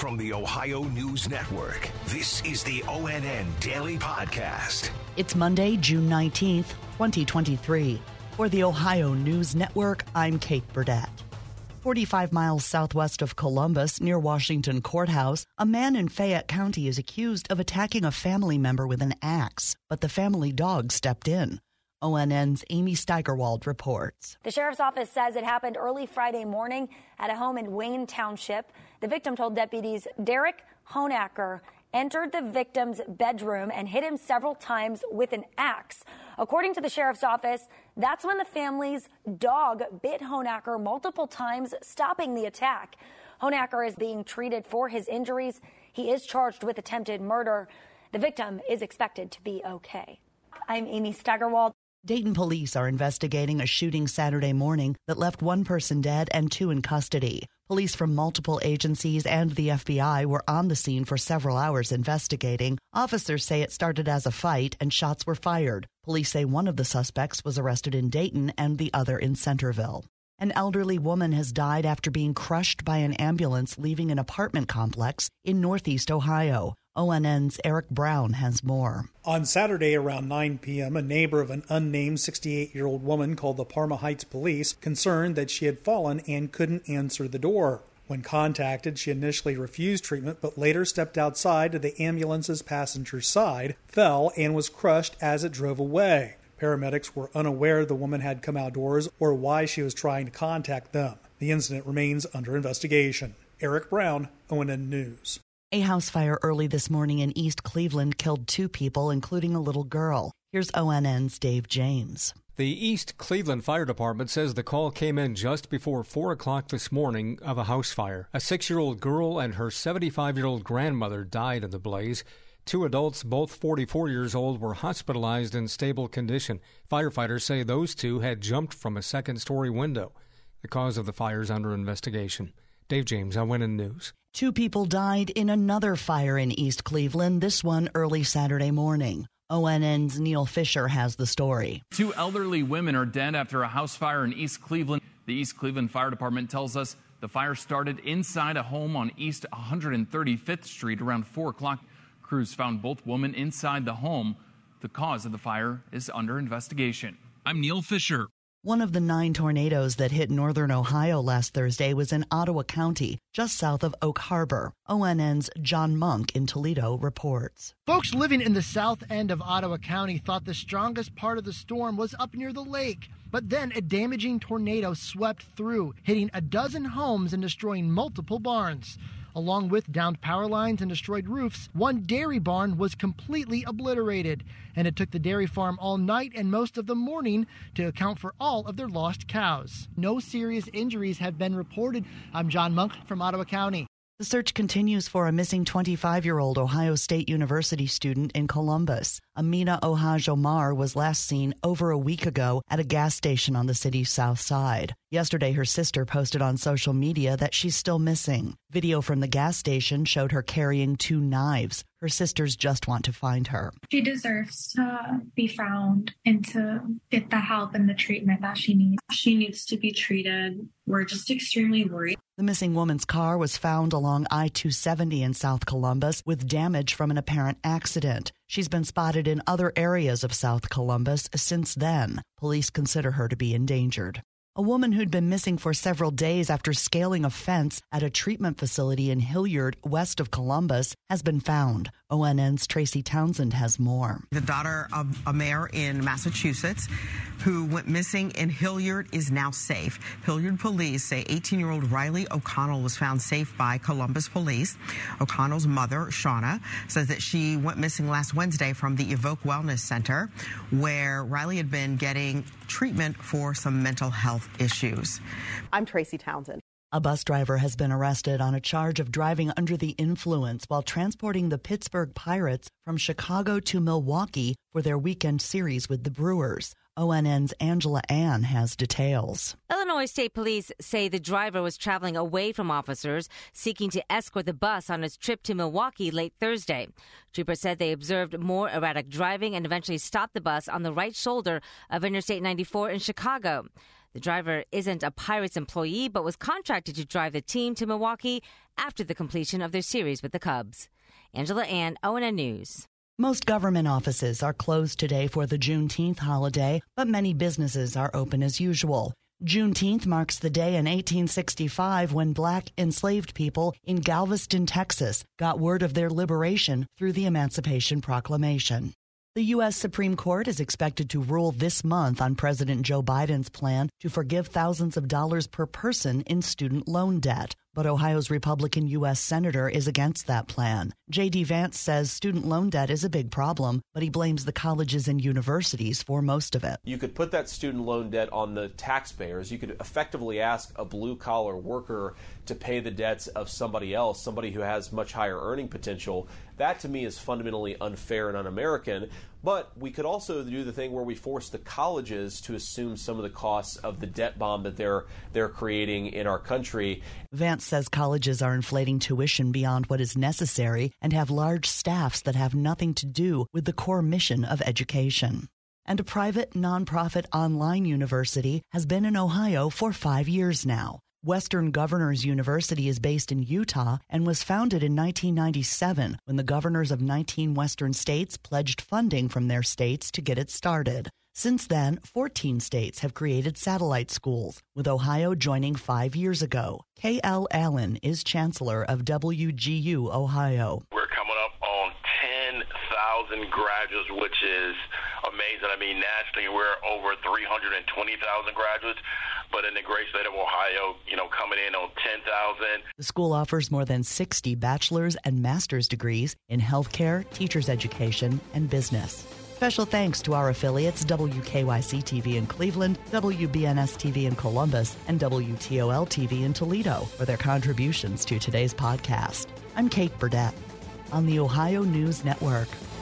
From the Ohio News Network, this is the ONN Daily Podcast. It's Monday, June 19th, 2023. For the Ohio News Network, I'm Kate Burdett. 45 miles southwest of Columbus, near Washington Courthouse, a man in Fayette County is accused of attacking a family member with an axe, but the family dog stepped in. ONN's Amy Steigerwald reports. The sheriff's office says it happened early Friday morning at a home in Wayne Township. The victim told deputies Derek Honacker entered the victim's bedroom and hit him several times with an axe. According to the sheriff's office, that's when the family's dog bit Honacker multiple times, stopping the attack. Honacker is being treated for his injuries. He is charged with attempted murder. The victim is expected to be okay. I'm Amy Steigerwald. Dayton police are investigating a shooting Saturday morning that left one person dead and two in custody. Police from multiple agencies and the FBI were on the scene for several hours investigating. Officers say it started as a fight and shots were fired. Police say one of the suspects was arrested in Dayton and the other in Centerville. An elderly woman has died after being crushed by an ambulance leaving an apartment complex in Northeast Ohio. ONN's Eric Brown has more. On Saturday around 9 p.m., a neighbor of an unnamed 68 year old woman called the Parma Heights police, concerned that she had fallen and couldn't answer the door. When contacted, she initially refused treatment but later stepped outside to the ambulance's passenger side, fell, and was crushed as it drove away. Paramedics were unaware the woman had come outdoors or why she was trying to contact them. The incident remains under investigation. Eric Brown, ONN News. A house fire early this morning in East Cleveland killed two people, including a little girl. Here's ONN's Dave James. The East Cleveland Fire Department says the call came in just before 4 o'clock this morning of a house fire. A six year old girl and her 75 year old grandmother died in the blaze. Two adults, both 44 years old, were hospitalized in stable condition. Firefighters say those two had jumped from a second story window. The cause of the fire is under investigation. Dave James, ONN News. Two people died in another fire in East Cleveland, this one early Saturday morning. ONN's Neil Fisher has the story. Two elderly women are dead after a house fire in East Cleveland. The East Cleveland Fire Department tells us the fire started inside a home on East 135th Street around 4 o'clock. Crews found both women inside the home. The cause of the fire is under investigation. I'm Neil Fisher. One of the nine tornadoes that hit northern Ohio last Thursday was in Ottawa County, just south of Oak Harbor. ONN's John Monk in Toledo reports. Folks living in the south end of Ottawa County thought the strongest part of the storm was up near the lake. But then a damaging tornado swept through, hitting a dozen homes and destroying multiple barns. Along with downed power lines and destroyed roofs, one dairy barn was completely obliterated, and it took the dairy farm all night and most of the morning to account for all of their lost cows. No serious injuries have been reported. I'm John Monk from Ottawa County. The search continues for a missing 25 year old Ohio State University student in Columbus. Amina Ohaj Omar was last seen over a week ago at a gas station on the city's south side. Yesterday, her sister posted on social media that she's still missing. Video from the gas station showed her carrying two knives. Her sisters just want to find her. She deserves to be found and to get the help and the treatment that she needs. She needs to be treated. We're just extremely worried. The missing woman's car was found along I 270 in South Columbus with damage from an apparent accident. She's been spotted in other areas of South Columbus since then. Police consider her to be endangered. A woman who'd been missing for several days after scaling a fence at a treatment facility in Hilliard, west of Columbus, has been found. ONN's Tracy Townsend has more. The daughter of a mayor in Massachusetts who went missing in Hilliard is now safe. Hilliard police say 18 year old Riley O'Connell was found safe by Columbus police. O'Connell's mother, Shauna, says that she went missing last Wednesday from the Evoke Wellness Center, where Riley had been getting treatment for some mental health issues. I'm Tracy Townsend. A bus driver has been arrested on a charge of driving under the influence while transporting the Pittsburgh Pirates from Chicago to Milwaukee for their weekend series with the Brewers. ONN's Angela An has details. Illinois State Police say the driver was traveling away from officers seeking to escort the bus on its trip to Milwaukee late Thursday. Troopers said they observed more erratic driving and eventually stopped the bus on the right shoulder of Interstate 94 in Chicago. The driver isn't a Pirates employee, but was contracted to drive the team to Milwaukee after the completion of their series with the Cubs. Angela An, ONN News. Most government offices are closed today for the Juneteenth holiday, but many businesses are open as usual. Juneteenth marks the day in 1865 when black enslaved people in Galveston, Texas, got word of their liberation through the Emancipation Proclamation. The U.S. Supreme Court is expected to rule this month on President Joe Biden's plan to forgive thousands of dollars per person in student loan debt. But Ohio's Republican U.S. Senator is against that plan. J.D. Vance says student loan debt is a big problem, but he blames the colleges and universities for most of it. You could put that student loan debt on the taxpayers. You could effectively ask a blue collar worker to pay the debts of somebody else, somebody who has much higher earning potential. That to me is fundamentally unfair and un American. But we could also do the thing where we force the colleges to assume some of the costs of the debt bomb that they're they're creating in our country. Vance says colleges are inflating tuition beyond what is necessary and have large staffs that have nothing to do with the core mission of education. And a private nonprofit online university has been in Ohio for 5 years now. Western Governors University is based in Utah and was founded in 1997 when the governors of 19 Western states pledged funding from their states to get it started. Since then, 14 states have created satellite schools, with Ohio joining five years ago. K.L. Allen is chancellor of WGU Ohio. We're coming up on 10,000 graduates, which is amazing. I mean, nationally, we're over 320,000 graduates but in the great state of Ohio, you know, coming in on 10,000. The school offers more than 60 bachelor's and master's degrees in healthcare, teacher's education, and business. Special thanks to our affiliates WKYC TV in Cleveland, WBNS TV in Columbus, and WTOL TV in Toledo for their contributions to today's podcast. I'm Kate Burdett on the Ohio News Network.